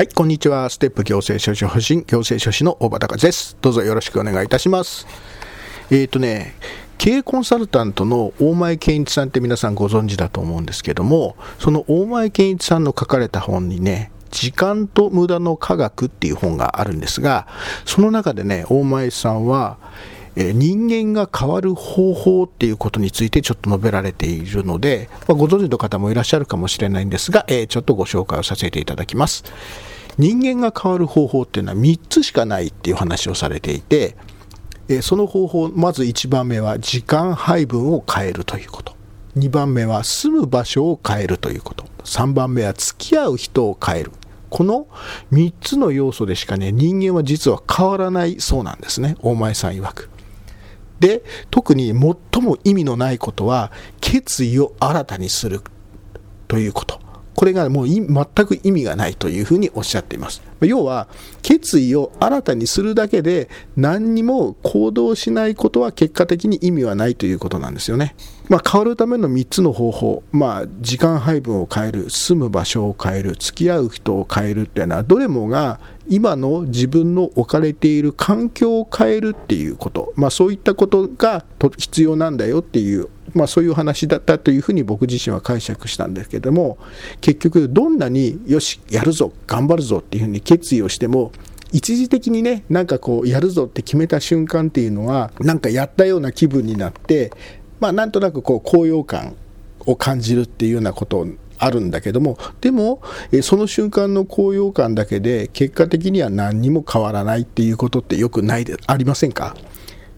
はい、こんにちは。ステップ行政書士保身、行政書士の大場隆です。どうぞよろしくお願いいたします。えっ、ー、とね、経営コンサルタントの大前健一さんって皆さんご存知だと思うんですけども、その大前健一さんの書かれた本にね、時間と無駄の科学っていう本があるんですが、その中でね、大前さんは、え人間が変わる方法っていうことについてちょっと述べられているので、まあ、ご存知の方もいらっしゃるかもしれないんですが、え、ちょっとご紹介をさせていただきます。人間が変わる方法っていうのは3つしかないっていう話をされていて、えその方法まず1番目は時間配分を変えるということ。2番目は住む場所を変えるということ。3番目は付き合う人を変える。この3つの要素でしかね人間は実は変わらないそうなんですね。大前さん曰く。で特に最も意味のないことは決意を新たにするということ。これがもう全く意味がないというふうにおっしゃっています。要は決意を新たにするだけで何にも行動しないことは結果的に意味はないということなんですよね。まあ、変わるための3つの方法、まあ、時間配分を変える、住む場所を変える、付き合う人を変えるっていうのは、どれもが今の自分の置かれている環境を変えるっていうこと、まあ、そういったことが必要なんだよっていう、まあ、そういう話だったというふうに僕自身は解釈したんですけども、結局、どんなによし、やるぞ、頑張るぞっていうふうに決意をしても、一時的にね、なんかこう、やるぞって決めた瞬間っていうのは、なんかやったような気分になって、まあ、なんとなくこう高揚感を感じるっていうようなことあるんだけどもでもその瞬間の高揚感だけで結果的には何にも変わらないっていうことってよくないでありませんか？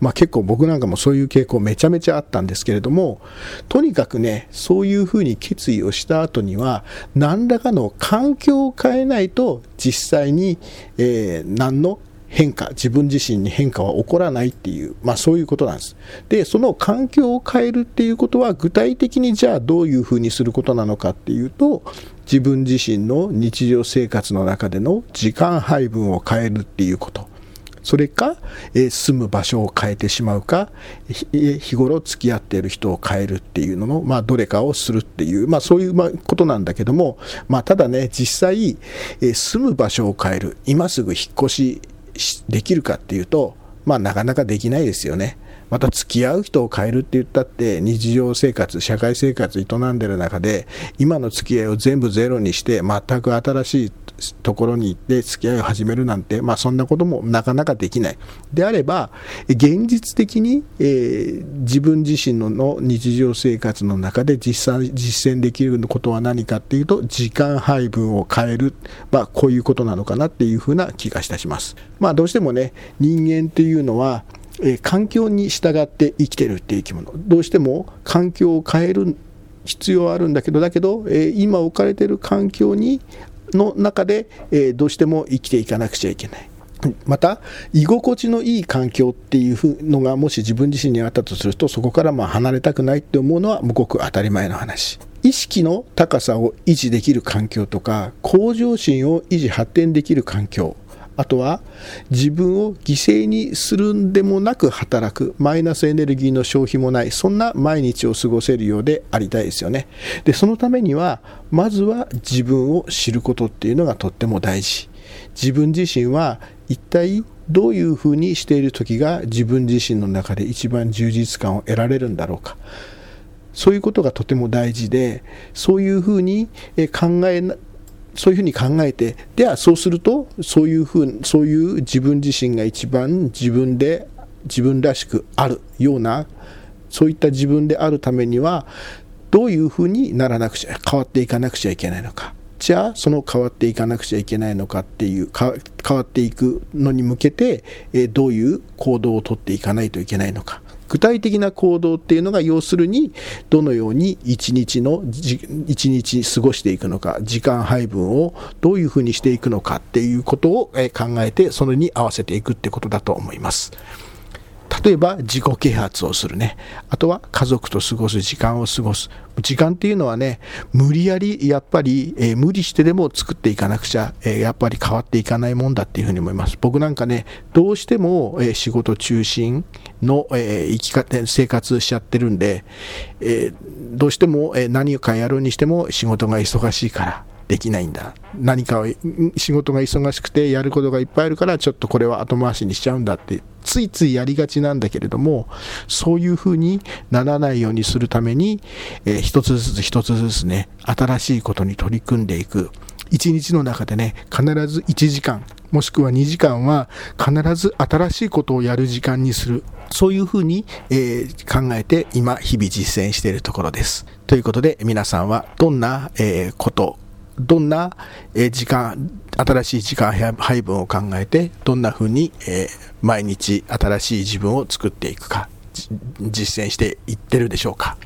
まあ、結構僕なんかもそういう傾向めちゃめちゃあったんですけれどもとにかくねそういうふうに決意をした後には何らかの環境を変えないと実際に、えー、何の変化自分自身に変化は起こらないっていう、まあ、そういうことなんです。でその環境を変えるっていうことは具体的にじゃあどういうふうにすることなのかっていうと自分自身の日常生活の中での時間配分を変えるっていうこと。それか、え住む場所を変えてしまうか日頃付き合っている人を変えるっていうのの、まあ、どれかをするっていう、まあ、そういうことなんだけども、まあ、ただね実際、え住む場所を変える。今すぐ引っ越しできるかっていうと、まあ、なかなかできないですよね。また付き合う人を変えるって言ったって日常生活社会生活営んでる中で今の付き合いを全部ゼロにして全く新しいところに行って付き合いを始めるなんて、まあ、そんなこともなかなかできないであれば現実的に、えー、自分自身のの日常生活の中で実際実践できることは何かっていうと時間配分を変える、まあ、こういうことなのかなっていうふうな気がいたします。まあ、どうしてもね人間っていうのはえ、環境に従って生きてるっていう生き物。どうしても環境を変える必要はあるんだけどだけど、え、今置かれてる環境にの中で、え、どうしても生きていかなくちゃいけない。また居心地のいい環境っていうのがもし自分自身にあったとするとそこからまあ離れたくないって思うのはごく当たり前の話。意識の高さを維持できる環境とか向上心を維持発展できる環境。あとは自分を犠牲にするんでもなく働くマイナスエネルギーの消費もないそんな毎日を過ごせるようでありたいですよね。でそのためにはまずは自分を知ることっていうのがとっても大事。自分自身は一体どういうふうにしている時が自分自身の中で一番充実感を得られるんだろうか。そういうことがとても大事でそういうふうに考えそういうふうに考えてではそうするとそういうふうそういう自分自身が一番自分で自分らしくあるようなそういった自分であるためにはどういうふうにならなくちゃ変わっていかなくちゃいけないのか。じゃあその変わっていかなくちゃいけないのかっていう変わっていくのに向けて、えどういう行動をとっていかないといけないのか。具体的な行動っていうのが要するにどのように一日の一日過ごしていくのか時間配分をどういうふうにしていくのかっていうことを考えてそれに合わせていくってことだと思います。例えば自己啓発をするね。あとは家族と過ごす時間を過ごす。時間っていうのはね無理やりやっぱり、えー、無理してでも作っていかなくちゃ、えー、やっぱり変わっていかないもんだっていうふうに思います。僕なんかねどうしても、えー、仕事中心の、え生き方生活しちゃってるんで、えどうしても、え何かやるにしても仕事が忙しいからできないんだ。何かを仕事が忙しくてやることがいっぱいあるからちょっとこれは後回しにしちゃうんだってついついやりがちなんだけれどもそういうふうにならないようにするために、えー、一つずつ一つずつね新しいことに取り組んでいく。一日の中でね必ず1時間もしくは2時間は必ず新しいことをやる時間にする。そういうふうに、えー、考えて今日々実践しているところです。ということで皆さんはどんな、えー、ことどんな時間、新しい時間配分を考えて、どんな風に毎日新しい自分を作っていくか、実践していってるでしょうか。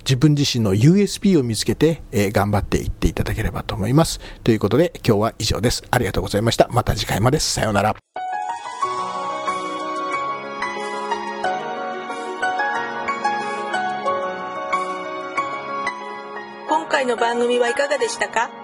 自分自身の USP を見つけて、え頑張っていっていただければと思います。ということで今日は以上です。ありがとうございました。また次回まで。さようなら。今回の番組はいかがでしたか？